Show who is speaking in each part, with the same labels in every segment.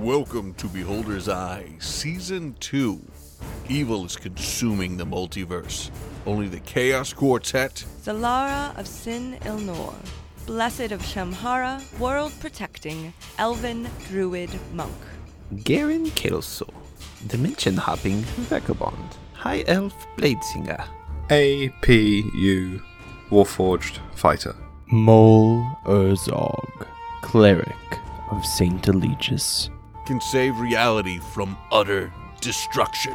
Speaker 1: Welcome to Beholder's Eye, Season 2. Evil is consuming the multiverse. Only the Chaos Quartet,
Speaker 2: Zalara of Sin Ilnor, Blessed of Shamhara, world protecting, elven druid monk.
Speaker 3: Garen Kelso, dimension hopping vagabond, high elf bladesinger.
Speaker 4: APU Warforged Fighter.
Speaker 5: Mole Urzog, cleric of Saint Eligius.
Speaker 1: Can save reality from utter destruction.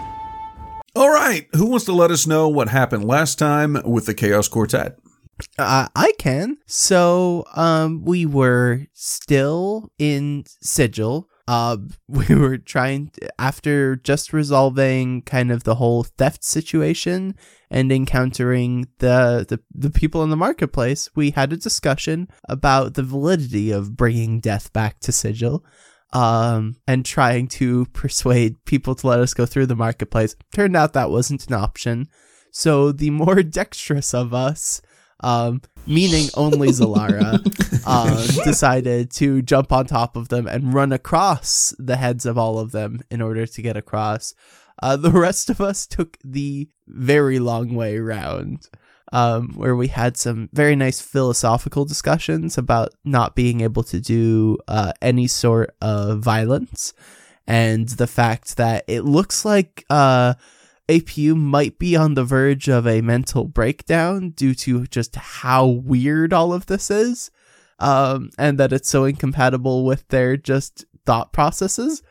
Speaker 6: All right, who wants to let us know what happened last time with the Chaos Quartet?
Speaker 7: Uh, I can. So, um, we were still in Sigil. Uh, we were trying to, after just resolving kind of the whole theft situation and encountering the, the the people in the marketplace. We had a discussion about the validity of bringing death back to Sigil. Um, and trying to persuade people to let us go through the marketplace. Turned out that wasn't an option. So the more dexterous of us um, meaning only Zalara, uh, decided to jump on top of them and run across the heads of all of them in order to get across. Uh, the rest of us took the very long way around, um, where we had some very nice philosophical discussions about not being able to do uh, any sort of violence and the fact that it looks like uh, APU might be on the verge of a mental breakdown due to just how weird all of this is, um, and that it's so incompatible with their just thought processes.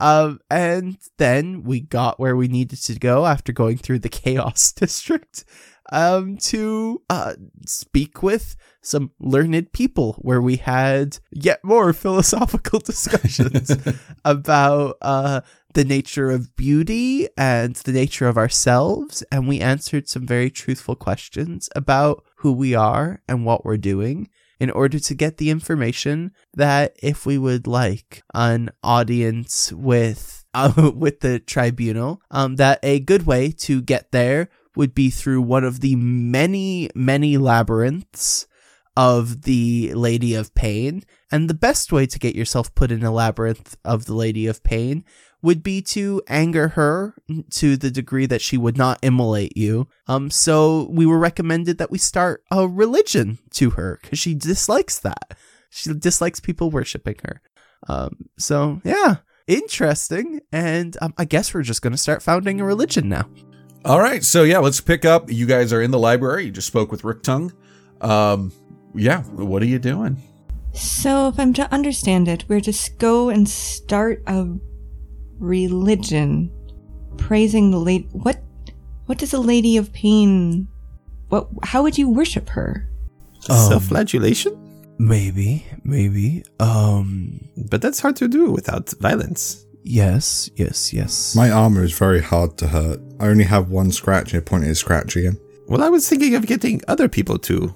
Speaker 7: Um, and then we got where we needed to go after going through the Chaos District um, to uh, speak with some learned people where we had yet more philosophical discussions about uh, the nature of beauty and the nature of ourselves. And we answered some very truthful questions about who we are and what we're doing in order to get the information that if we would like an audience with uh, with the tribunal um, that a good way to get there would be through one of the many many labyrinths of the Lady of Pain. And the best way to get yourself put in a labyrinth of the Lady of Pain would be to anger her to the degree that she would not immolate you. Um, so we were recommended that we start a religion to her because she dislikes that. She dislikes people worshiping her. Um, so yeah, interesting. And um, I guess we're just going to start founding a religion now.
Speaker 6: All right, so yeah, let's pick up. You guys are in the library. You just spoke with Rick Tongue. Um, yeah, what are you doing?
Speaker 2: So, if I'm to understand it, we're to go and start a religion praising the lady. What? What does a lady of pain? What? How would you worship her?
Speaker 7: Um,
Speaker 3: Self-flagellation?
Speaker 7: Maybe, maybe. Um,
Speaker 3: But that's hard to do without violence.
Speaker 7: Yes, yes, yes.
Speaker 4: My armor is very hard to hurt. I only have one scratch and it pointed at scratch again.
Speaker 3: Well, I was thinking of getting other people to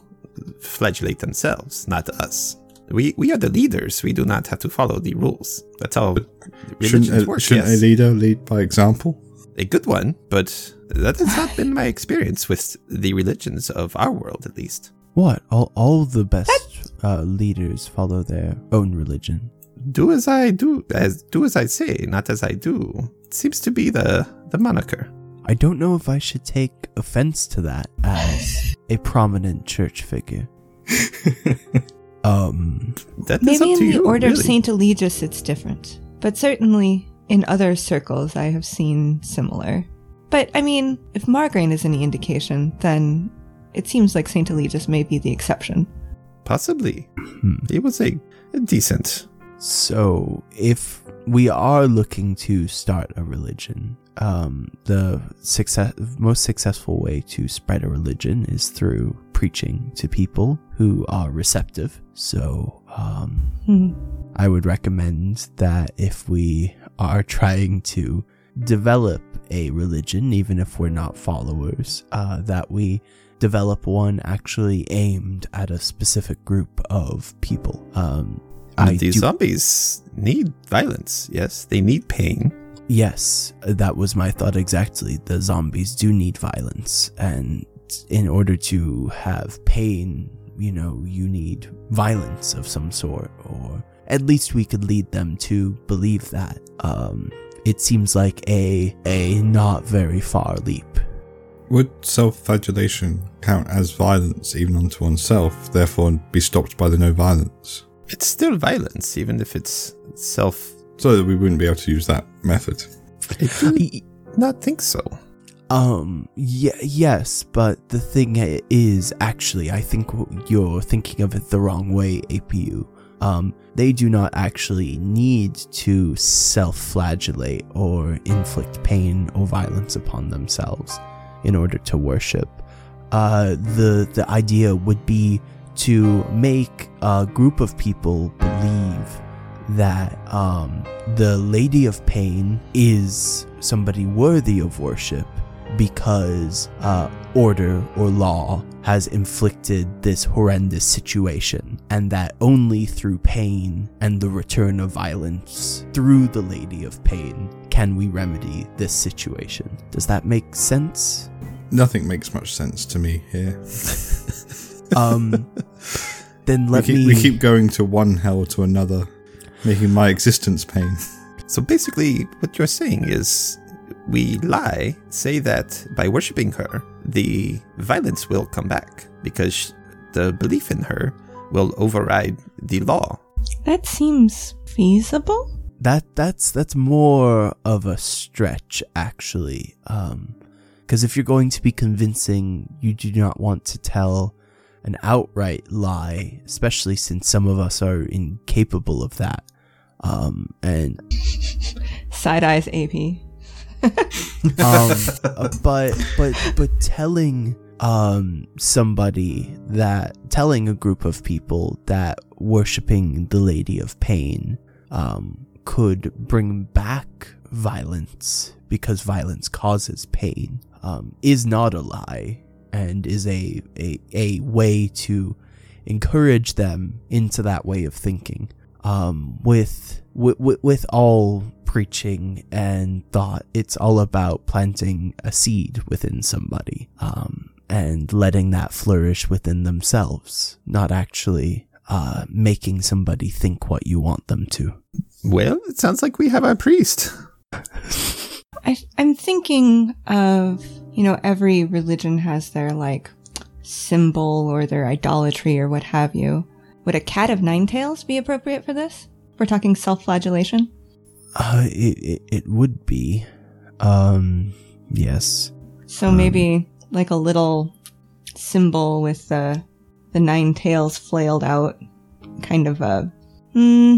Speaker 3: flagellate themselves, not us. We we are the leaders. We do not have to follow the rules. That's how religions
Speaker 4: Shouldn't, a,
Speaker 3: work.
Speaker 4: shouldn't
Speaker 3: yes.
Speaker 4: a leader lead by example?
Speaker 3: a good one, but that has not been my experience with the religions of our world, at least.
Speaker 7: What? All all the best uh, leaders follow their own religion.
Speaker 3: Do as I do, as do as I say, not as I do. It seems to be the the moniker.
Speaker 7: I don't know if I should take offense to that as a prominent church figure. um,
Speaker 3: That is
Speaker 2: Maybe
Speaker 3: up
Speaker 2: in
Speaker 3: to
Speaker 2: the
Speaker 3: you,
Speaker 2: Order of. Saint Eligius it's different, but certainly in other circles I have seen similar. But I mean, if Margraine is any indication, then it seems like Saint Eligius may be the exception.
Speaker 3: Possibly,
Speaker 7: hmm.
Speaker 3: he was a, a decent.
Speaker 7: So if we are looking to start a religion, um, the success most successful way to spread a religion is through preaching to people who are receptive. So, um,
Speaker 2: Hmm.
Speaker 7: I would recommend that if we are trying to develop a religion, even if we're not followers, uh, that we develop one actually aimed at a specific group of people. Um,
Speaker 3: But
Speaker 7: I
Speaker 3: these
Speaker 7: do-
Speaker 3: zombies need violence. Yes, they need pain.
Speaker 7: yes, that was my thought exactly. The zombies do need violence, and in order to have pain, you know, you need violence of some sort, or at least we could lead them to believe that. Um, it seems like a a not very far leap.
Speaker 4: Would self-flagellation count as violence even unto oneself, therefore be stopped by the no violence?
Speaker 3: It's still violence, even if it's self.
Speaker 4: So that we wouldn't be able to use that method.
Speaker 3: I do not think so.
Speaker 7: Um, yeah, yes, but the thing is, actually, I think you're thinking of it the wrong way, APU. Um, they do not actually need to self flagellate or inflict pain or violence upon themselves in order to worship. Uh, the, the idea would be to make a group of people believe that um, the Lady of Pain is somebody worthy of worship because uh, order or law has inflicted this horrendous situation, and that only through pain and the return of violence through the Lady of Pain can we remedy this situation. Does that make sense?
Speaker 4: Nothing makes much sense to me here.
Speaker 7: Um, then let
Speaker 4: we, keep,
Speaker 7: me.
Speaker 4: we keep going to one hell to another, making my existence pain.
Speaker 3: So basically, what you're saying is we lie, say that by worshipping her, the violence will come back because the belief in her will override the law.
Speaker 2: That seems feasible.
Speaker 7: that that's that's more of a stretch actually um because if you're going to be convincing you do not want to tell an outright lie especially since some of us are incapable of that um and
Speaker 2: Side eyes AP.
Speaker 7: um but but but telling um somebody that telling a group of people that worshiping the lady of pain um could bring back violence because violence causes pain um is not a lie and is a a, a way to encourage them into that way of thinking um with with, with all preaching and thought it's all about planting a seed within somebody um, and letting that flourish within themselves not actually uh, making somebody think what you want them to
Speaker 3: Well, it sounds like we have our priest.
Speaker 2: I, I'm thinking of, you know, every religion has their like symbol or their idolatry or what have you. Would a cat of nine tails be appropriate for this? We're talking self flagellation?
Speaker 7: uh, it, it, it would be um yes
Speaker 2: So maybe like a little symbol with the the nine tails flailed out, kind of a hmm,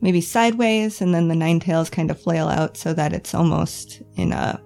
Speaker 2: maybe sideways, and then the nine tails kind of flail out so that it's almost in a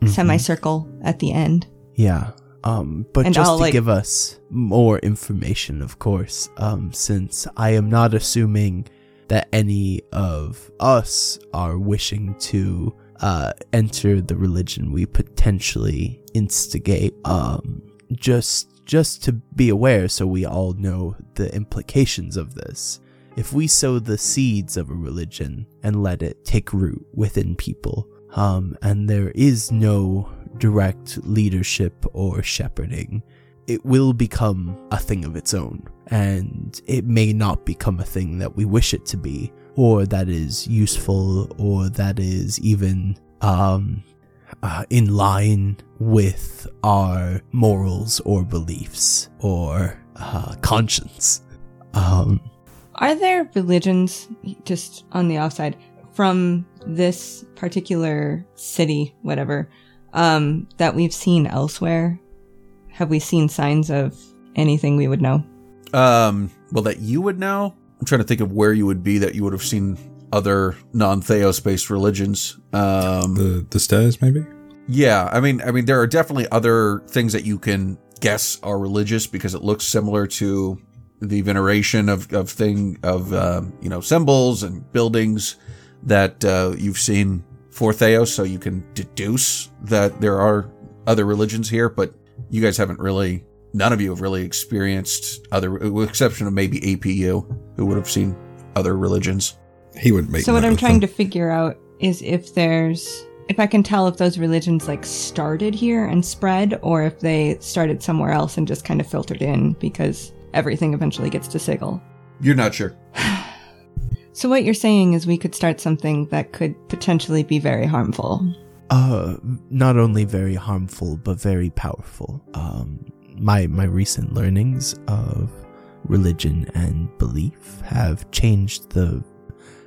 Speaker 7: Mhm.
Speaker 2: semicircle at the end.
Speaker 7: Yeah. Um, but
Speaker 2: And
Speaker 7: just
Speaker 2: I'll,
Speaker 7: to
Speaker 2: like-
Speaker 7: give us more information, of course, um, since I am not assuming that any of us are wishing to uh, enter the religion we potentially instigate. Um, just just to be aware, so we all know the implications of this. If we sow the seeds of a religion and let it take root within people, um, and there is no direct leadership or shepherding, it will become a thing of its own. And it may not become a thing that we wish it to be, or that is useful, or that is even um, uh, in line with our morals or beliefs or uh, conscience. Um,
Speaker 2: Are there religions, just on the offside, from this particular city, whatever, um, that we've seen elsewhere? Have we seen signs of anything we would know?
Speaker 6: Um, well, that you would know. I'm trying to think of where you would be that you would have seen other non-Theos based religions. Um,
Speaker 4: The the stairs, maybe.
Speaker 6: yeah, I mean, I mean, there are definitely other things that you can guess are religious because it looks similar to the veneration of of thing of um, you know symbols and buildings that uh, you've seen for Theos. So you can deduce that there are other religions here, but you guys haven't really. None of you have really experienced other, with exception of maybe APU, who would have seen other religions.
Speaker 4: He wouldn't make.
Speaker 2: so what I'm trying
Speaker 4: them.
Speaker 2: to figure out is if there's if I can tell if those religions like started here and spread or if they started somewhere else and just kind of filtered in because everything eventually gets to Sigil.
Speaker 6: You're not sure.
Speaker 2: So what you're saying is we could start something that could potentially be very harmful.
Speaker 7: Uh, not only very harmful but very powerful. Um, my my recent learnings of religion and belief have changed the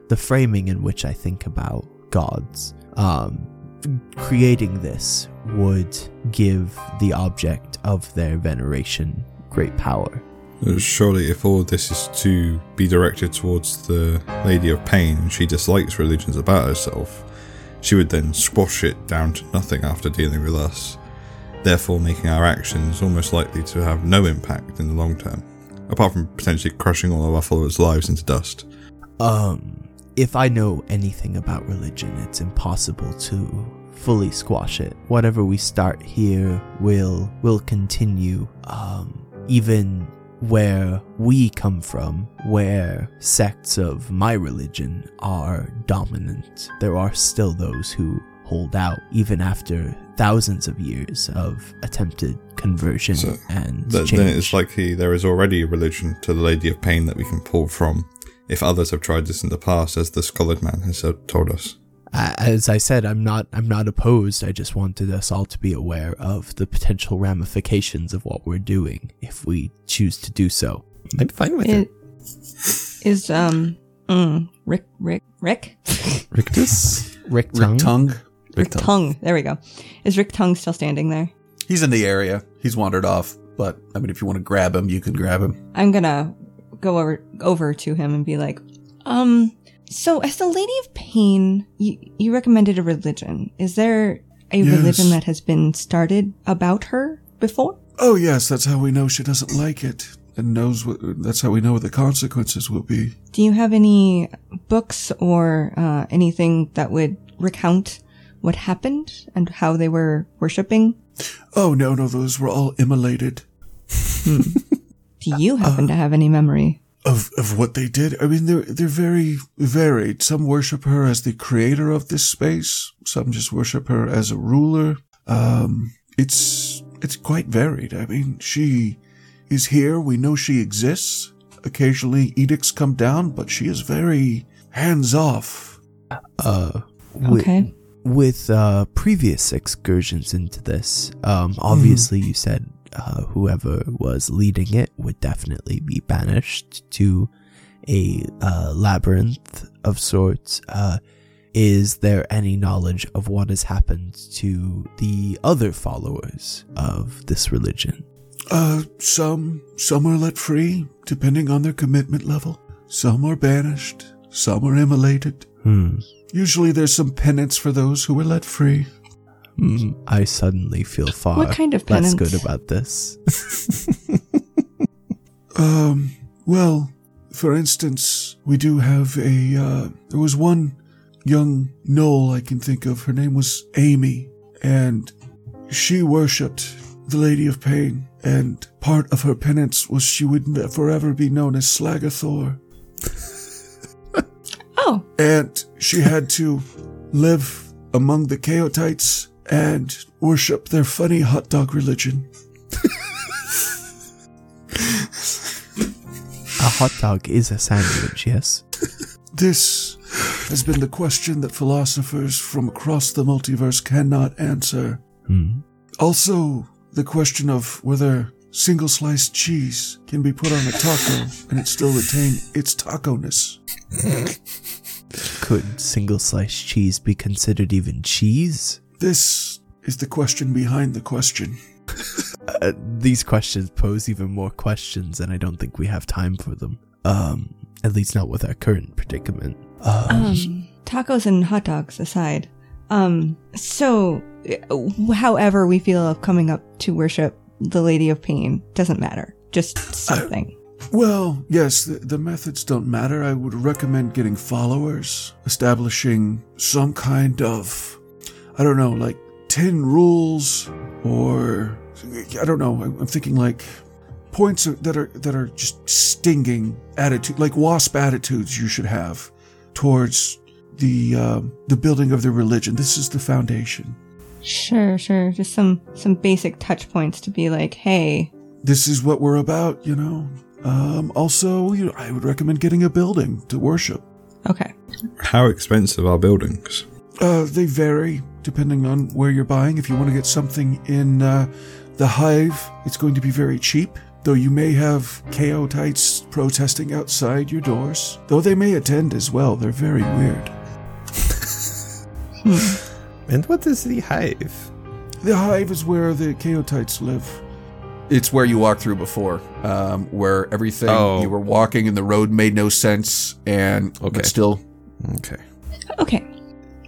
Speaker 7: the framing in which I think about gods. Um, creating this would give the object of their veneration great power.
Speaker 4: Uh, Surely, if all this is to be directed towards the Lady of Pain and she dislikes religions about herself, she would then squash it down to nothing after dealing with us, therefore making our actions almost likely to have no impact in the long term, apart from potentially crushing all of our followers' lives into dust.
Speaker 7: Um, if I know anything about religion, it's impossible to fully squash it. Whatever we start here will will continue. Um, even where we come from, where sects of my religion are dominant, there are still those who hold out even after thousands of years of attempted conversion
Speaker 4: So,
Speaker 7: and
Speaker 4: Th- then it's likely there is already a religion to the Lady of Pain that we can pull from, if others have tried this in the past, as the Scholard Man has told us.
Speaker 7: A- as I said, I'm not I'm not opposed. I just wanted us all to be aware of the potential ramifications of what we're doing if we choose to do so.
Speaker 3: I'm fine with it.
Speaker 2: It is um mm, Rick Rick Rick
Speaker 3: Rictus?
Speaker 7: Rick
Speaker 8: Rick
Speaker 7: Tongue?
Speaker 8: Tongue.
Speaker 2: Rick Tongue. There we go. Is Rick Tongue still standing there?
Speaker 8: He's in the area. He's wandered off. But I mean, if you want to grab him, you can grab him.
Speaker 2: I'm gonna go over over to him and be like, um, so as the Lady of Pain, you you recommended a religion. Is there a
Speaker 8: Yes.
Speaker 2: religion that has been started about her before?
Speaker 8: Oh yes, that's how we know she doesn't like it, and knows what. That's how we know what the consequences will be.
Speaker 2: Do you have any books or uh, anything that would recount what happened and how they were worshipping?
Speaker 8: Oh no, no, those were all immolated
Speaker 2: Do you happen to have any memory?
Speaker 8: Of of what they did. I mean, they're they're very varied. Some worship her as the creator of this space. Some just worship her as a ruler. Um, it's it's quite varied. I mean, she is here. We know she exists. Occasionally, edicts come down, but she is very hands off.
Speaker 7: Uh, wi-
Speaker 2: Okay.
Speaker 7: with uh, previous excursions into this, um, obviously you said uh, whoever was leading it would definitely be banished to a uh, labyrinth of sorts. Uh, is there any knowledge of what has happened to the other followers of this religion?
Speaker 8: Uh, some some are let free, depending on their commitment level. Some are banished. Some are immolated.
Speaker 7: Hmm.
Speaker 8: Usually, there's some penance for those who were let free.
Speaker 7: Hmm. I suddenly feel far
Speaker 2: What kind of
Speaker 7: less
Speaker 2: penance?
Speaker 7: good about this.
Speaker 8: Um, well, for instance, we do have a, uh, there was one young gnoll I can think of. Her name was Amy, and she worshipped the Lady of Pain, and part of her penance was she would forever be known as Slagathor.
Speaker 2: Oh,
Speaker 8: And she had to live among the Chaotites and worship their funny hot dog religion.
Speaker 7: a hot dog is a sandwich, yes?
Speaker 8: This has been the question that philosophers from across the multiverse cannot answer.
Speaker 7: Hmm.
Speaker 8: Also, the question of whether single sliced cheese can be put on a taco and it still retain its taco-ness.
Speaker 7: Could single sliced cheese be considered even cheese?
Speaker 8: This is the question behind the question.
Speaker 7: Uh, these questions pose even more questions, and I don't think we have time for them. Um, at least not with our current predicament. Um,
Speaker 2: um, tacos and hot dogs aside. Um, so, uh, however we feel of coming up to worship the Lady of Pain doesn't matter. Just something.
Speaker 8: Well, yes, the, the methods don't matter. I would recommend getting followers, establishing some kind of, I don't know, like 10 rules or, I don't know, I'm I'm thinking like points that are, that are just stinging attitude, like wasp attitudes you should have towards the, um, the building of the religion. This is the foundation.
Speaker 2: Sure, sure. Just some some basic touch points to be like, hey,
Speaker 8: This is what we're about, you know. Um, also, you know, I would recommend getting a building to worship.
Speaker 2: Okay.
Speaker 4: How expensive are buildings?
Speaker 8: Uh, they vary depending on where you're buying. If you want to get something in uh, the hive, it's going to be very cheap. Though you may have chaotites protesting outside your doors. Though they may attend as well. They're very weird.
Speaker 3: And what is the hive?
Speaker 8: The hive is where the chaotites live.
Speaker 6: It's where you walked through before, um, where everything
Speaker 3: Oh.
Speaker 6: you were walking and the road made no sense, and
Speaker 3: Okay.
Speaker 6: but still,
Speaker 3: Okay.
Speaker 2: Okay.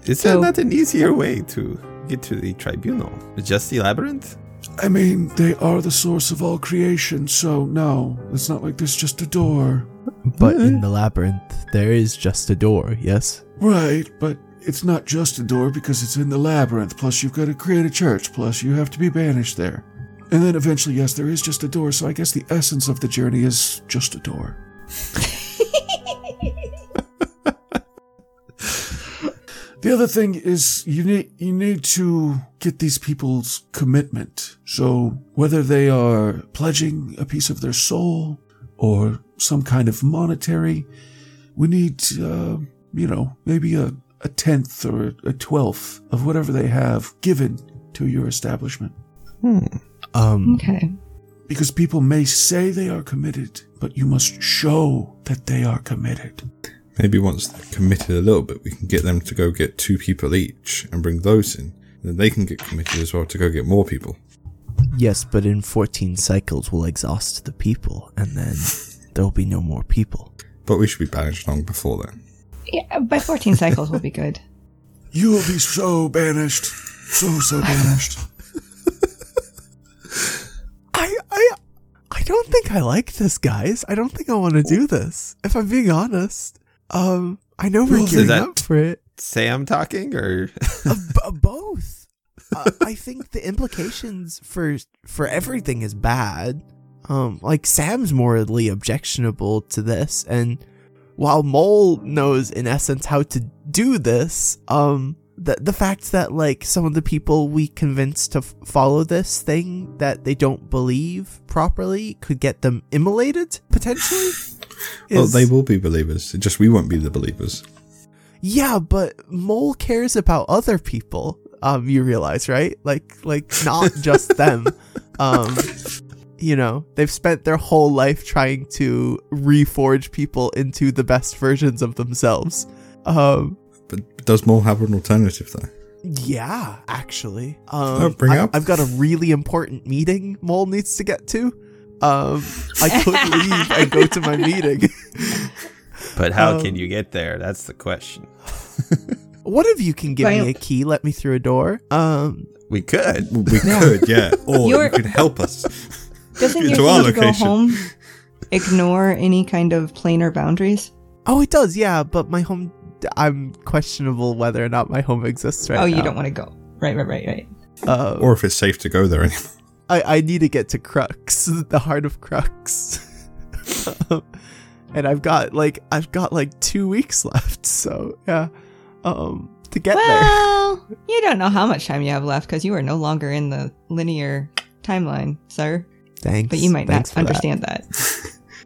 Speaker 3: Is
Speaker 2: So-
Speaker 3: there not an easier way to get to the tribunal? Just the labyrinth?
Speaker 8: I mean, they are the source of all creation, so no, it's not like there's just a door.
Speaker 7: But in eh. the labyrinth, there is just a door, yes?
Speaker 8: Right, but it's not just a door because it's in the labyrinth. Plus, you've got to create a church. Plus, you have to be banished there. And then eventually, yes, there is just a door. So I guess the essence of the journey is just a door. the other thing is you need you need to get these people's commitment. So whether they are pledging a piece of their soul or some kind of monetary, we need uh, you know maybe a a tenth or a twelfth of whatever they have given to your establishment.
Speaker 7: Um,
Speaker 2: Okay.
Speaker 8: Because people may say they are committed, but you must show that they are committed.
Speaker 4: Maybe once they're committed a little bit, we can get them to go get two people each and bring those in. Then they can get committed as well to go get more people.
Speaker 7: yes, but in 14 cycles, we'll exhaust the people, and then there'll be no more people.
Speaker 4: But we should be banished long before then.
Speaker 2: Yeah, by 14 cycles we'll be good.
Speaker 8: You will be so banished. So, so banished.
Speaker 7: I, I, I don't think I like this, guys. I don't think I want to do this. If I'm being honest, um, I know we're
Speaker 8: Well,
Speaker 7: gearing up for it.
Speaker 3: Sam talking or
Speaker 7: Uh, b- both. Uh, I think the implications for for everything is bad. Um, like Sam's morally objectionable to this, and while Mole knows in essence how to do this, um, the the fact that like some of the people we convince to f- follow this thing that they don't believe properly could get them immolated potentially.
Speaker 4: Well, they will be believers. Just we won't be the believers.
Speaker 7: Yeah, but Mole cares about other people. Um, you realize, right? Like, like not just them. Um, you know, they've spent their whole life trying to reforge people into the best versions of themselves. Um,
Speaker 4: But does Mole have an alternative though?
Speaker 7: yeah, actually.
Speaker 4: Oh,
Speaker 7: Um,
Speaker 4: bring
Speaker 7: I,
Speaker 4: up.
Speaker 7: I've got a really important meeting Mole needs to get to. Um, I could leave and go to my meeting.
Speaker 3: But how
Speaker 7: Um,
Speaker 3: can you get there? That's the question.
Speaker 7: One of you can give me a key, let me through a door. Um,
Speaker 3: We could.
Speaker 4: We could, yeah. Or
Speaker 2: You're-
Speaker 4: you could help us.
Speaker 2: Doesn't your
Speaker 4: To our
Speaker 2: key go
Speaker 4: location.
Speaker 2: home ignore any kind of planar boundaries?
Speaker 7: Oh, it does, yeah. But my home, I'm questionable whether or not my home exists right
Speaker 2: oh,
Speaker 7: now.
Speaker 2: you don't want to go. Right, right, right, right.
Speaker 7: Uh,
Speaker 4: Or if it's safe to go there anymore.
Speaker 7: I I need to get to Crux, the heart of Crux, and I've got like I've got like two weeks left. So yeah, um, to get there.
Speaker 2: Well, you don't know how much time you have left because you are no longer in the linear timeline, sir.
Speaker 7: Thanks,
Speaker 2: But you might not
Speaker 7: thanks for that.
Speaker 2: understand that.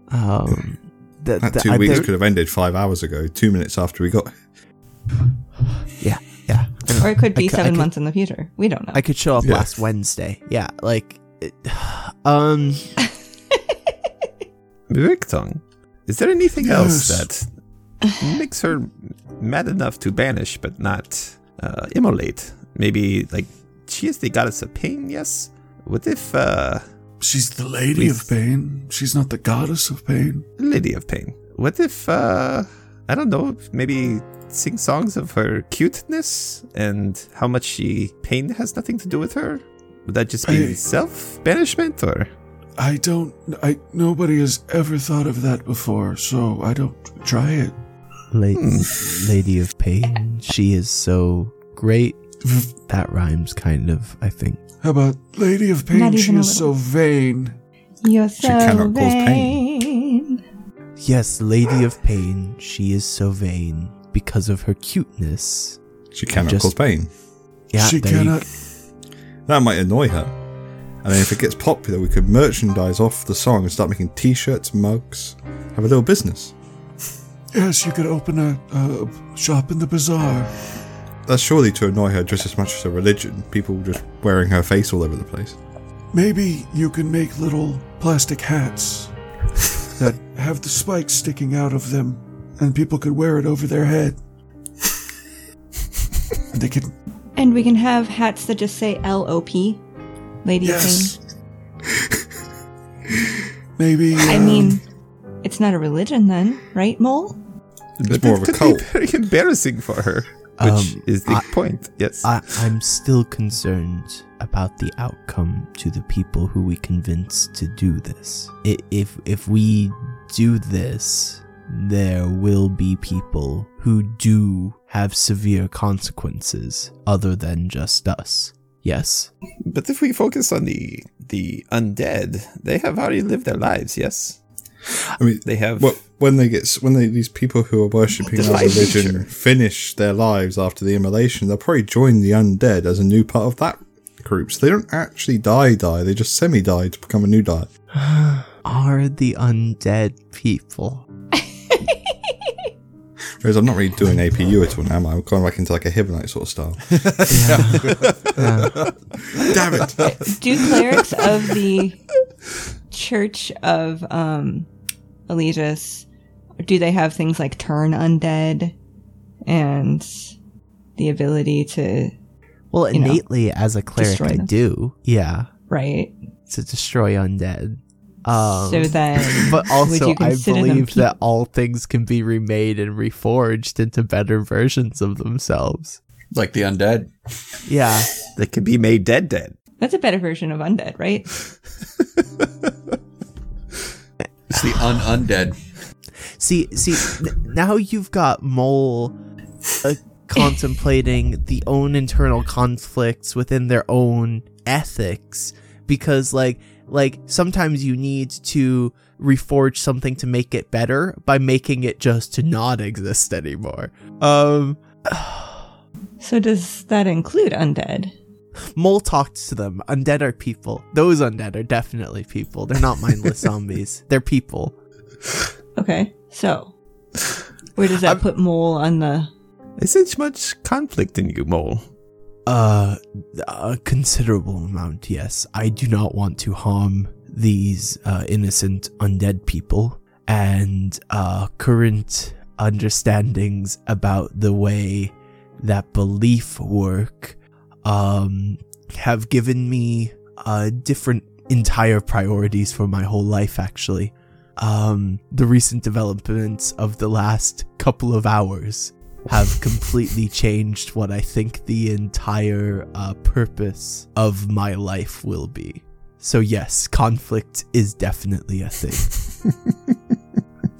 Speaker 7: Um, the,
Speaker 4: That two
Speaker 7: I-
Speaker 4: weeks
Speaker 7: there-
Speaker 4: could have ended five hours ago, two minutes after we got.
Speaker 7: yeah, yeah.
Speaker 2: Or it could be
Speaker 7: I
Speaker 2: seven
Speaker 7: could-
Speaker 2: months in the future. We don't know.
Speaker 7: I could show up
Speaker 4: Yeah.
Speaker 7: last Wednesday. Yeah, like, it, um,
Speaker 3: Victon, is there anything else that makes her mad enough to banish but not uh, immolate? Maybe, like, she is the goddess of pain, yes? What if, uh,
Speaker 8: She's the lady of pain. She's not the goddess of pain.
Speaker 3: Lady of Pain. What if, uh, I don't know, maybe sing songs of her cuteness and how much she pain has nothing to do with her? Would that just be
Speaker 8: I-
Speaker 3: self banishment or?
Speaker 8: I don't. I nobody has ever thought of that before, so I don't try it.
Speaker 7: La-
Speaker 3: Hmm.
Speaker 7: Lady of Pain. She is so great. That rhymes kind of, I think.
Speaker 8: How about Lady of Pain? She
Speaker 2: even a
Speaker 8: is so vain.
Speaker 2: You're so
Speaker 4: cannot cause
Speaker 2: vain.
Speaker 7: Yes, Lady of Pain. She is so vain because of her cuteness.
Speaker 4: She cannot
Speaker 7: Just-
Speaker 4: cause pain.
Speaker 7: Yeah,
Speaker 8: she
Speaker 7: there you-
Speaker 8: cannot.
Speaker 4: That might annoy her. And then if it gets popular, we could merchandise off the song and start making t shirts, mugs, have a little business.
Speaker 8: Yes, you could open a, a shop in the bazaar.
Speaker 4: That's surely to annoy her just as much as a religion. People just wearing her face all over the place.
Speaker 8: Maybe you can make little plastic hats that have the spikes sticking out of them, and people could wear it over their head. And they could,
Speaker 2: And we can have hats that just say LOP, Lady of
Speaker 8: yes.
Speaker 2: Pain.
Speaker 8: Maybe.
Speaker 2: I
Speaker 8: um,
Speaker 2: mean, it's not a religion then, right, Mole?
Speaker 4: It's more of a
Speaker 3: That
Speaker 4: cult.
Speaker 3: be very embarrassing for her, which
Speaker 7: Um,
Speaker 3: is the
Speaker 7: I-
Speaker 3: point. Yes.
Speaker 7: I, I'm still concerned about the outcome to the people who we convince to do this. If if we do this, there will be people who do have severe consequences other than just us. Yes.
Speaker 3: but if we focus on the the undead, they have already lived their lives. Yes,
Speaker 4: I mean,
Speaker 3: they have.
Speaker 4: Well, when they get when they these people who are worshipping our religion
Speaker 3: nature.
Speaker 4: finish their lives after the immolation, they'll probably join the undead as a new part of that group. So they don't actually die, die. They just semi die to become a new die.
Speaker 7: Are the undead people?
Speaker 4: Whereas I'm not really doing APU at all now. am I? I'm going back into like a Hibonite sort of style. Damn it!
Speaker 2: Do clerics of the Church of um, Eligius, do they have things like turn undead and the ability to,
Speaker 7: Well,
Speaker 2: You know,
Speaker 7: innately as a cleric, I do. Yeah,
Speaker 2: right?
Speaker 7: to destroy undead. Um,
Speaker 2: so then,
Speaker 7: but also
Speaker 2: you
Speaker 7: I
Speaker 2: consider them
Speaker 7: believe that all things can be remade and reforged into better versions of themselves.
Speaker 6: Like the undead.
Speaker 7: Yeah.
Speaker 3: they could be made dead, dead.
Speaker 2: that's a better version of undead, right?
Speaker 6: It's the un undead.
Speaker 7: See, see, n- now you've got Mole uh, contemplating the own internal conflicts within their own ethics because like like sometimes you need to reforge something to make it better by making it just to not exist anymore. Um
Speaker 2: So does that include undead?
Speaker 7: Mole talked to them. Undead are people. Those undead are definitely people. They're not mindless zombies. They're people.
Speaker 2: Okay, so where does that put Mole on the?
Speaker 3: Is there much conflict in you, Mole?
Speaker 7: Uh, a considerable amount, yes. I do not want to harm these uh, innocent undead people, and uh, current understandings about the way that belief work um, have given me uh, different entire priorities for my whole life, actually. Um, the recent developments of the last couple of hours have completely changed what I think the entire uh, purpose of my life will be. So yes, conflict is definitely a thing.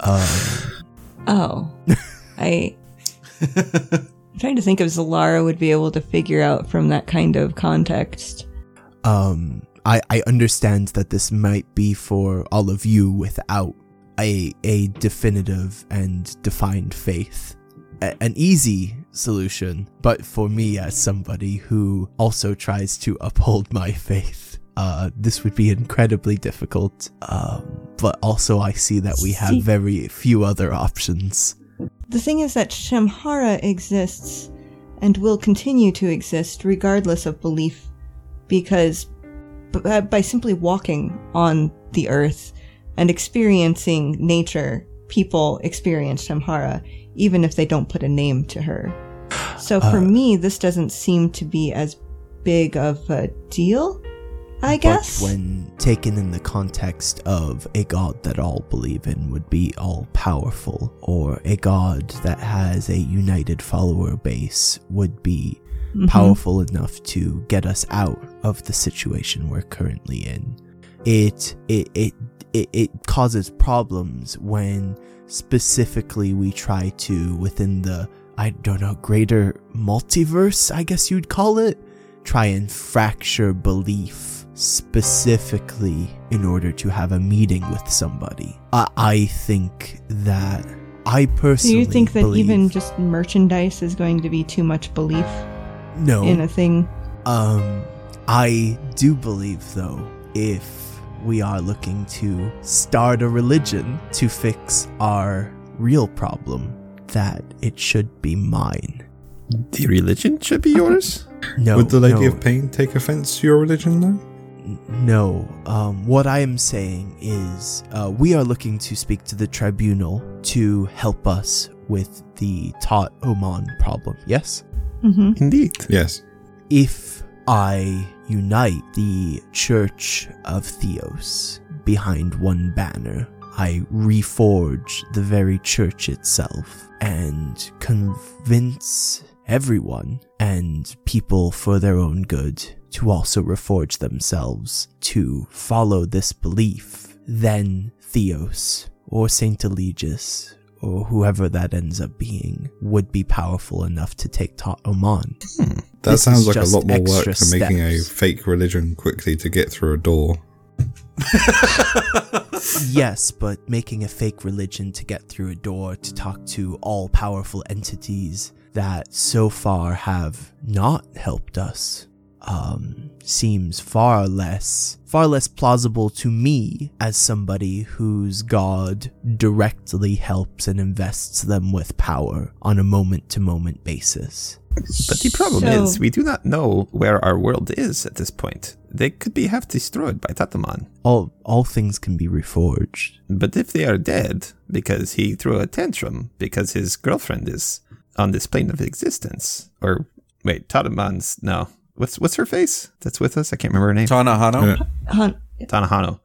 Speaker 7: um,
Speaker 2: Oh, I. I'm trying to think if Zalara would be able to figure out from that kind of context.
Speaker 7: um, I, I understand that this might be for all of you without a a definitive and defined faith. A- an easy solution, but for me as somebody who also tries to uphold my faith, uh, this would be incredibly difficult. Um, but also I see that we have very few other options.
Speaker 2: The thing is that Shamhara exists and will continue to exist regardless of belief, because b- uh, by simply walking on the earth and experiencing nature, people experience Shamhara, even if they don't put a name to her. So for me, this doesn't seem to be as big of a deal, I guess.
Speaker 7: But when taken in the context of a god that all believe in would be all powerful, or a god that has a united follower base would be
Speaker 2: Mhm.
Speaker 7: powerful enough to get us out of the situation we're currently in. It it it it, it causes problems when specifically we try to within the I don't know greater multiverse I guess you'd call it try and fracture belief specifically in order to have a meeting with somebody. I, I think that I personally.
Speaker 2: Do you think that
Speaker 7: believe-
Speaker 2: even just merchandise is going to be too much belief
Speaker 7: no
Speaker 2: in a thing?
Speaker 7: Um, I do believe, though, if we are looking to start a religion to fix our real problem that it should be mine.
Speaker 3: The religion should be yours?
Speaker 7: No.
Speaker 4: Would the Lady
Speaker 7: no,
Speaker 4: of Pain take offense to your religion, though?
Speaker 7: No. Um, what I am saying is uh, we are looking to speak to the tribunal to help us with the Tot Oman problem. Yes?
Speaker 2: Mm-hmm.
Speaker 3: Indeed.
Speaker 4: Yes.
Speaker 7: If I unite the Church of Theos behind one banner, I reforge the very church itself and convince everyone and people for their own good to also reforge themselves to follow this belief, then Theos or Saint Eligius or whoever that ends up being would be powerful enough to take Tot Oman.
Speaker 4: Hmm, that
Speaker 7: This
Speaker 4: sounds like a lot more work than making a fake religion quickly to get through a door.
Speaker 7: yes, but making a fake religion to get through a door to talk to all powerful entities that so far have not helped us um, seems far less far less plausible to me as somebody whose god directly helps and invests them with power on a moment to moment basis.
Speaker 3: But the problem
Speaker 2: So-
Speaker 3: is, we do not know where our world is at this point. They could be half destroyed by Tataman.
Speaker 7: All all things can be reforged.
Speaker 3: But if they are dead because he threw a tantrum because his girlfriend is on this plane of existence, or wait, Tataman's no. What's what's her face? That's with us. I can't remember her name.
Speaker 6: Tanahano.
Speaker 2: Hun-
Speaker 3: Tanahano.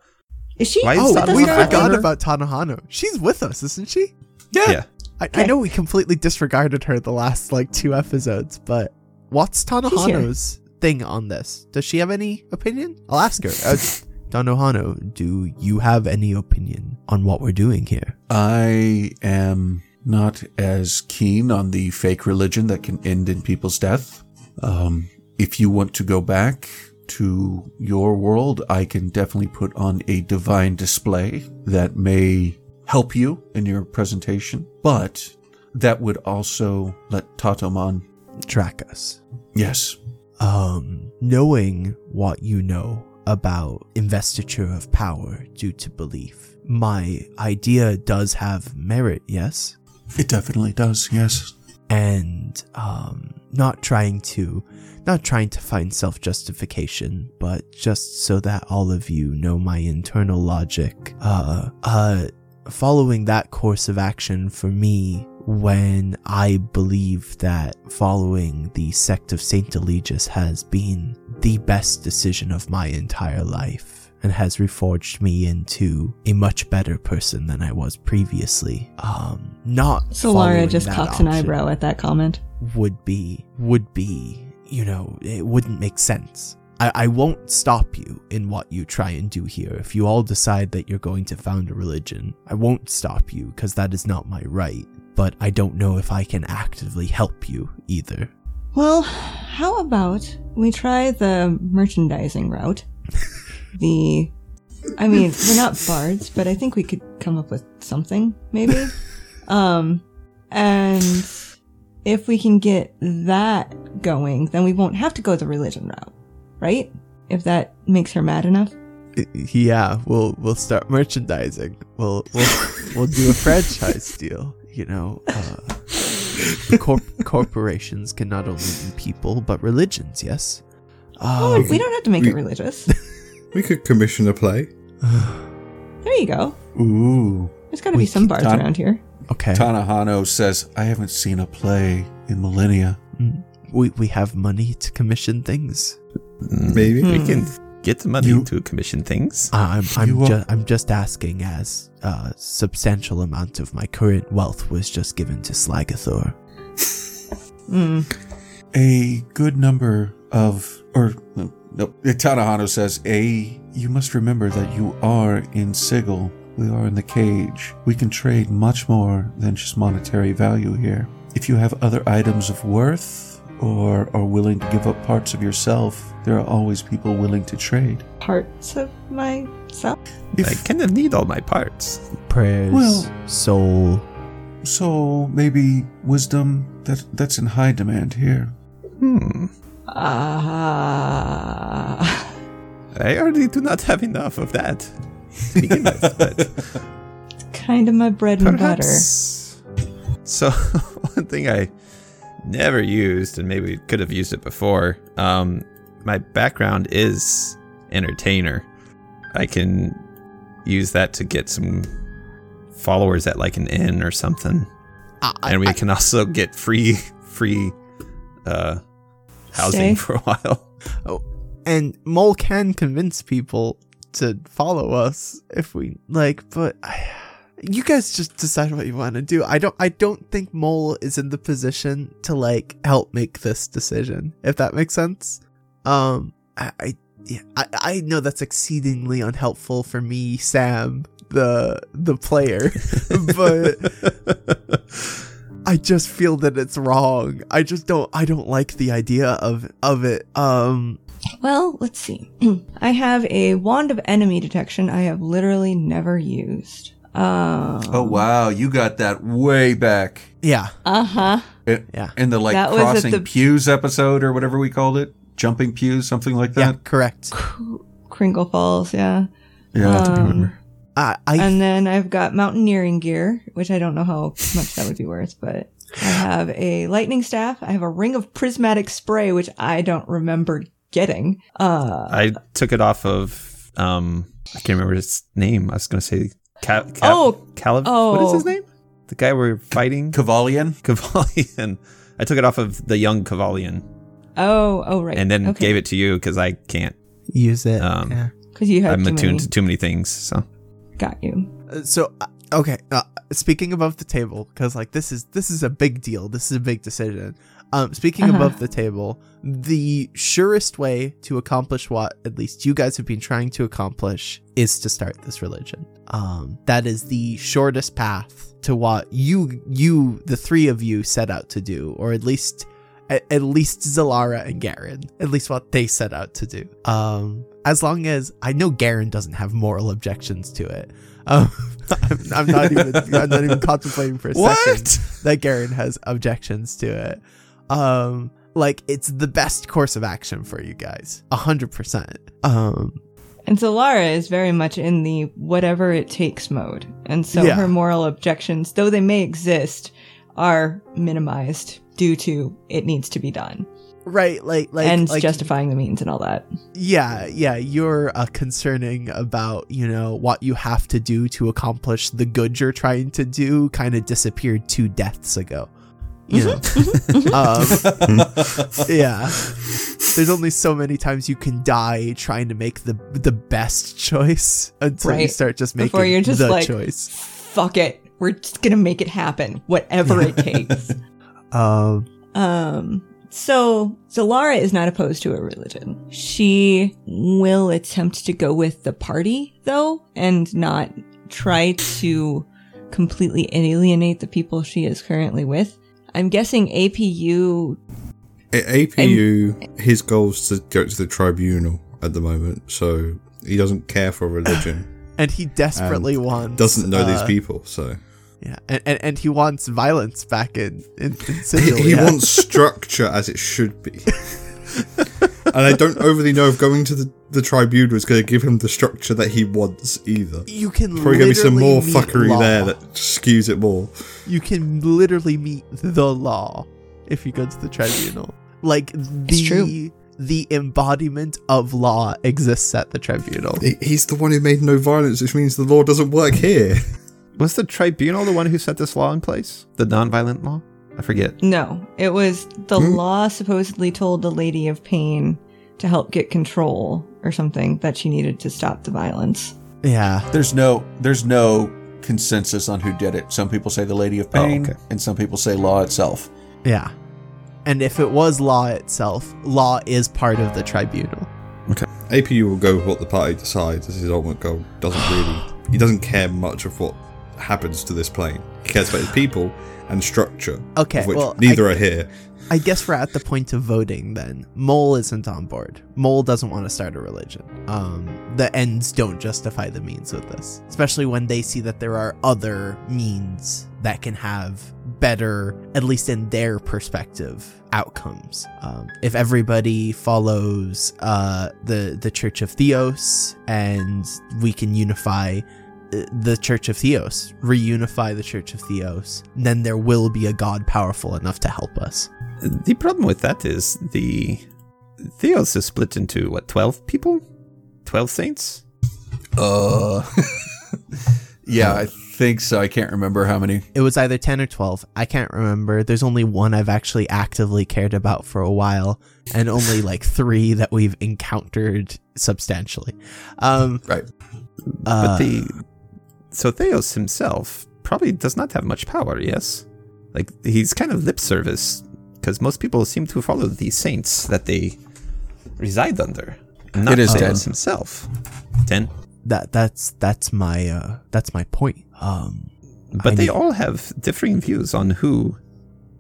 Speaker 2: is she?
Speaker 3: Why is
Speaker 7: Oh,
Speaker 3: Tataman
Speaker 7: we forgot
Speaker 3: her?
Speaker 7: about Tanahano. She's with us, isn't she?
Speaker 3: Yeah.
Speaker 7: I, I know we completely disregarded her the last like two episodes, but what's Tanahano's thing on this? Does she have any opinion? I'll ask her. Uh, Tanahano, do you have any opinion on what we're doing here?
Speaker 6: I am not as keen on the fake religion that can end in people's death. Um, if you want to go back to your world, I can definitely put on a divine display that may help you in your presentation, but that would also let Tatoman,
Speaker 7: Track us.
Speaker 6: yes,
Speaker 7: Um, knowing what you know about investiture of power due to belief, my idea does have merit, yes?
Speaker 6: it definitely does, yes.
Speaker 7: and um, not trying to not trying to find self-justification but just so that all of you know my internal logic uh uh following that course of action for me when I believe that following the sect of Saint Eligius has been the best decision of my entire life and has reforged me into a much better person than I was previously. Um, not Zalara
Speaker 2: just cocks an eyebrow at that comment.
Speaker 7: Would be would be you know it wouldn't make sense I, I won't stop you in what you try and do here if you all decide that you're going to found a religion i won't stop you because that is not my right but i don't know if i can actively help you either
Speaker 2: Well, how about we try the merchandising route? the. I mean, we're not bards, but I think we could come up with something, maybe. um, and if we can get that going, then we won't have to go the religion route, right? If that makes her mad enough.
Speaker 7: yeah we'll we'll start merchandising we'll we'll, we'll do a franchise deal you know uh, corp- corporations can not only be people but religions yes
Speaker 2: Oh,
Speaker 7: um,
Speaker 2: we don't have to make
Speaker 4: we-
Speaker 2: it religious.
Speaker 4: We could commission a play.
Speaker 2: There you go.
Speaker 6: Ooh.
Speaker 2: There's got to be some
Speaker 7: keep
Speaker 2: bards around here.
Speaker 7: Okay
Speaker 6: Tanahano says, I haven't seen a play in millennia.
Speaker 7: Mm. We we have money to commission things.
Speaker 3: Mm,
Speaker 4: Maybe.
Speaker 3: we can get the money
Speaker 6: You-
Speaker 3: to commission things.
Speaker 7: I'm I'm
Speaker 6: You are-
Speaker 7: just I'm just asking as a substantial amount of my current wealth was just given to Slagathor.
Speaker 2: Mm.
Speaker 6: A good number of, or no, no, Tanahano says, A, you must remember that you are in Sigil. We are in the cage. We can trade much more than just monetary value here. If you have other items of worth or are willing to give up parts of yourself, there are always people willing to trade.
Speaker 2: Parts of myself.
Speaker 6: If
Speaker 3: I kind of need all my parts.
Speaker 7: Prayers,
Speaker 6: Well-
Speaker 7: soul.
Speaker 6: so, maybe wisdom that that's in high demand here.
Speaker 3: Hmm.
Speaker 2: Ah.
Speaker 3: I already do not have enough of that to begin with, but
Speaker 2: kind of my bread and butter.
Speaker 3: So one thing I never used, and maybe could have used it before. Um, my background is entertainer. I can use that to get some followers at like an inn or something,
Speaker 7: I,
Speaker 3: and we
Speaker 7: I-
Speaker 3: can also get free free uh,
Speaker 2: Stay.
Speaker 3: housing for a while.
Speaker 7: Oh, and Mole can convince people to follow us if we like, but I, you guys just decide what you want to do. I don't. I don't think Mole is in the position to like help make this decision. If that makes sense. Um, I, I yeah, I, I know that's exceedingly unhelpful for me, Sam, the the player, but I just feel that it's wrong. I just don't. I don't like the idea of of it. Um.
Speaker 2: Well, let's see. I have a wand of enemy detection I have literally never used. Um,
Speaker 6: Oh wow, you got that way back
Speaker 7: Yeah.
Speaker 2: Uh huh.
Speaker 7: Yeah.
Speaker 6: in the like
Speaker 2: That was at
Speaker 6: crossing
Speaker 2: the-
Speaker 6: pews episode or whatever we called it, jumping pews, something like
Speaker 7: Yeah.
Speaker 6: that.
Speaker 7: Correct.
Speaker 2: Crinkle Falls, yeah.
Speaker 6: Yeah, I have to
Speaker 2: Um,
Speaker 6: remember.
Speaker 7: I. I
Speaker 2: And then I've got mountaineering gear, which I don't know how much that would be worth, but I have a lightning staff. I have a ring of prismatic spray, which I don't remember getting. Uh,
Speaker 3: I took it off of um I can't remember his name. I was gonna say Cal, Cal,
Speaker 2: Oh,
Speaker 3: Caliv- what is his
Speaker 2: oh.
Speaker 3: name? The guy we're fighting?
Speaker 6: Cavalian.
Speaker 3: Kavalian. I took it off of the young Kavalian
Speaker 2: oh, oh, right.
Speaker 3: and then
Speaker 2: okay.
Speaker 3: gave it to you because I can't.
Speaker 7: use it.
Speaker 3: Um,
Speaker 7: yeah.
Speaker 2: because you have
Speaker 3: I'm
Speaker 2: too
Speaker 3: attuned
Speaker 2: many.
Speaker 3: to too many things. So
Speaker 2: Got you.
Speaker 7: Uh, So uh, okay. Uh, speaking above the table, because like this is this is a big deal. This is a big decision. Um, speaking
Speaker 2: Uh-huh.
Speaker 7: above the table, the surest way to accomplish what at least you guys have been trying to accomplish is to start this religion. Um, that is the shortest path to what you you the three of you set out to do, or at least at, at least Zalara and Garen, at least what they set out to do. Um, as long as I know Garen doesn't have moral objections to it. Um, I'm, I'm not even I'm not even contemplating for a second that Garen has objections to it. Um, like it's the best course of action for you guys, a hundred percent. Um,
Speaker 2: And so Lara is very much in the whatever it takes mode. And so
Speaker 7: Yeah.
Speaker 2: her moral objections, though they may exist, are minimized due to it needs to be done.
Speaker 7: right, like like
Speaker 2: and
Speaker 7: like,
Speaker 2: justifying the means and all that.
Speaker 7: Yeah, yeah, you're uh, concerning about, you know, what you have to do to accomplish the good you're trying to do kind of disappeared two deaths ago. You know? um, yeah. There's only so many times you can die trying to make the the best choice until you
Speaker 2: Right.
Speaker 7: start just making
Speaker 2: Before you're just
Speaker 7: the
Speaker 2: like-
Speaker 7: choice.
Speaker 2: Fuck it. We're just gonna make it happen, whatever it takes.
Speaker 7: Um
Speaker 2: Um, so Zalara is not opposed to a religion. She will attempt to go with the party, though, and not try to completely alienate the people she is currently with. I'm guessing APU.
Speaker 4: A- APU, his goal is to go to the tribunal at the moment, so he doesn't care for religion.
Speaker 7: and he desperately wants
Speaker 4: doesn't know these
Speaker 7: uh,
Speaker 4: people, so
Speaker 7: Yeah, and, and, and he wants violence back in in, in
Speaker 4: he, he
Speaker 7: yeah.
Speaker 4: wants structure as it should be. and I don't overly know if going to the, the tribunal is going to give him the structure that he wants either.
Speaker 7: You can
Speaker 4: Probably going to be some more fuckery
Speaker 7: law.
Speaker 4: there that skews it more.
Speaker 7: You can literally meet the law if you go to the tribunal. Like the
Speaker 2: true.
Speaker 7: the embodiment of law exists at the tribunal.
Speaker 4: He's the one who made no violence, which means the law doesn't work here.
Speaker 3: was the tribunal the one who set this law in place? The nonviolent law? I forget.
Speaker 2: No, it was the
Speaker 4: Hmm?
Speaker 2: law supposedly told the Lady of Pain to help get control or something that she needed to stop the violence.
Speaker 7: Yeah.
Speaker 6: There's no there's no consensus on who did it. Some people say the Lady of
Speaker 3: Oh,
Speaker 6: Pain,
Speaker 3: okay.
Speaker 6: and some people say law itself.
Speaker 7: Yeah. And if it was law itself, law is part of the tribunal. Okay.
Speaker 4: APU will go with what the party decides as his ultimate goal. Doesn't really, he doesn't care much of what happens to this plane. He cares about his people and structure.
Speaker 7: Okay,
Speaker 4: of which
Speaker 7: well,
Speaker 4: neither
Speaker 7: I-
Speaker 4: are here.
Speaker 7: I guess we're at the point of voting then. Mole isn't on board. Mole doesn't want to start a religion. Um, the ends don't justify the means with this, especially when they see that there are other means that can have better, at least in their perspective, outcomes. Um, if everybody follows uh, the the Church of Theos and we can unify uh, the Church of Theos, reunify the Church of Theos, then there will be a god powerful enough to help us.
Speaker 3: The problem with that is the Theos is split into what, 12 people? 12 saints?
Speaker 6: Uh, yeah, I think so. I can't remember how many.
Speaker 7: It was either 10 or 12. I can't remember. There's only one I've actually actively cared about for a while, and only like three that we've encountered substantially. Um,
Speaker 6: Right.
Speaker 7: uh,
Speaker 3: but the. So Theos himself probably does not have much power, yes? Like, he's kind of lip service, because most people seem to follow these saints that they reside under. Not
Speaker 6: It is
Speaker 3: Theos
Speaker 6: 10.
Speaker 3: himself. 10.
Speaker 7: that that's that's my uh that's my point. Um,
Speaker 3: But
Speaker 7: I
Speaker 3: they
Speaker 7: need-
Speaker 3: all have differing views on who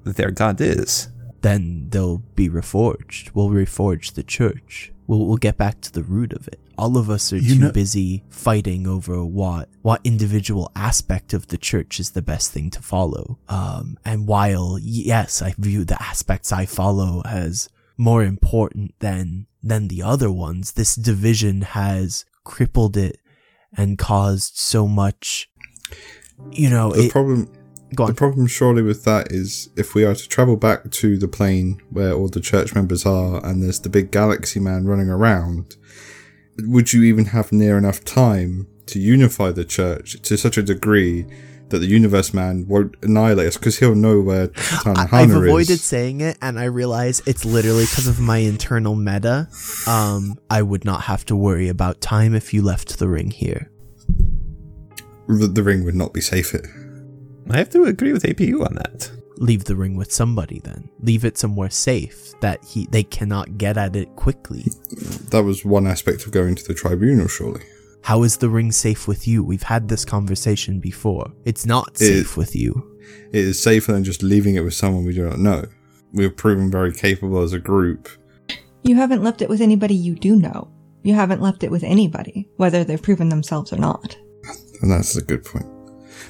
Speaker 3: their god is.
Speaker 7: then they'll be reforged. We'll reforge the church. We'll we'll get back to the root of it. All of us are
Speaker 8: You
Speaker 7: too
Speaker 8: know-
Speaker 7: busy fighting over what what individual aspect of the church is the best thing to follow. Um, and while yes, I view the aspects I follow as more important than than the other ones, this division has crippled it and caused so much. You know,
Speaker 4: The
Speaker 7: it,
Speaker 4: problem The problem surely with that is if we are to travel back to the plane where all the church members are and there's the big galaxy man running around, would you even have near enough time to unify the church to such a degree that the universe man won't annihilate us because he'll know where
Speaker 7: I- I've avoided
Speaker 4: is.
Speaker 7: saying it, and I realize it's literally because of my internal meta. Um, I would not have to worry about time if you left the ring here.
Speaker 4: The, the ring would not be safe here.
Speaker 3: I have to agree with APU on that.
Speaker 7: Leave the ring with somebody, then leave it somewhere safe that he they cannot get at it quickly.
Speaker 4: That was one aspect of going to the tribunal, surely.
Speaker 7: How is the ring safe with you? We've had this conversation before. It's not safe with you.
Speaker 4: It is safer than just leaving it with someone we do not know. We've proven very capable as a group.
Speaker 2: You haven't left it with anybody you do know. You haven't left it with anybody, whether they've proven themselves or not.
Speaker 4: And that's a good point.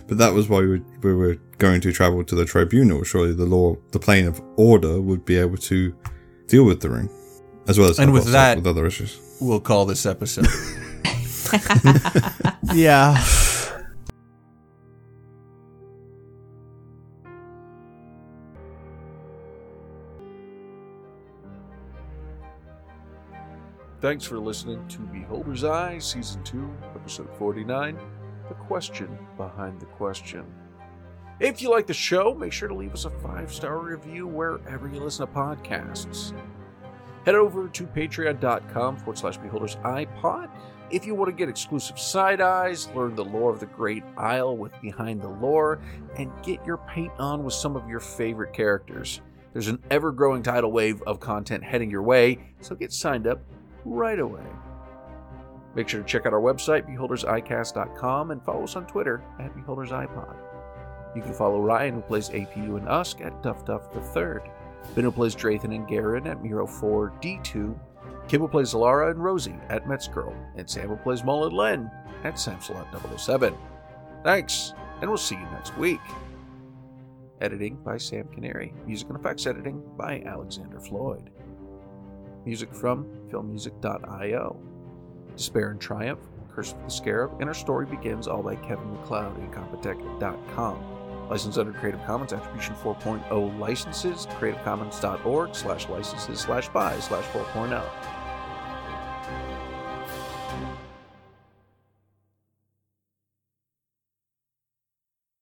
Speaker 4: But that was why we, we were going to travel to the tribunal. Surely the law, the plane of order, would be able to deal with the ring, as well as
Speaker 6: And with that-
Speaker 4: with other issues.
Speaker 6: We'll call this episode.
Speaker 7: Yeah.
Speaker 1: Thanks for listening to Beholder's Eye, Season 2, Episode 49 The Question Behind the Question. If you like the show, make sure to leave us a five star review wherever you listen to podcasts. Head over to patreon.com forward slash beholders iPod if you want to get exclusive side eyes, learn the lore of the Great Isle with Behind the Lore, and get your paint on with some of your favorite characters. There's an ever growing tidal wave of content heading your way, so get signed up right away. Make sure to check out our website, beholdersicast.com, and follow us on Twitter at beholdersiPod. You can follow Ryan, who plays APU and Usk, at Duff Duff the Third. Ben, who plays Drathan and Garen, at Miro4D2. Kim, who plays Alara and Rosie, at Metzgirl. And Sam, who plays Mullen Len, at Samsalot007. Thanks, and we'll see you next week. Editing by Sam Canary. Music and effects editing by Alexander Floyd. Music from filmmusic.io. Despair and Triumph, Curse of the Scarab, and Our Story Begins, all by Kevin MacLeod and Compotech.com. Licensed under Creative Commons Attribution 4.0 licenses, creativecommons.org slash licenses slash by slash oh. 4.0.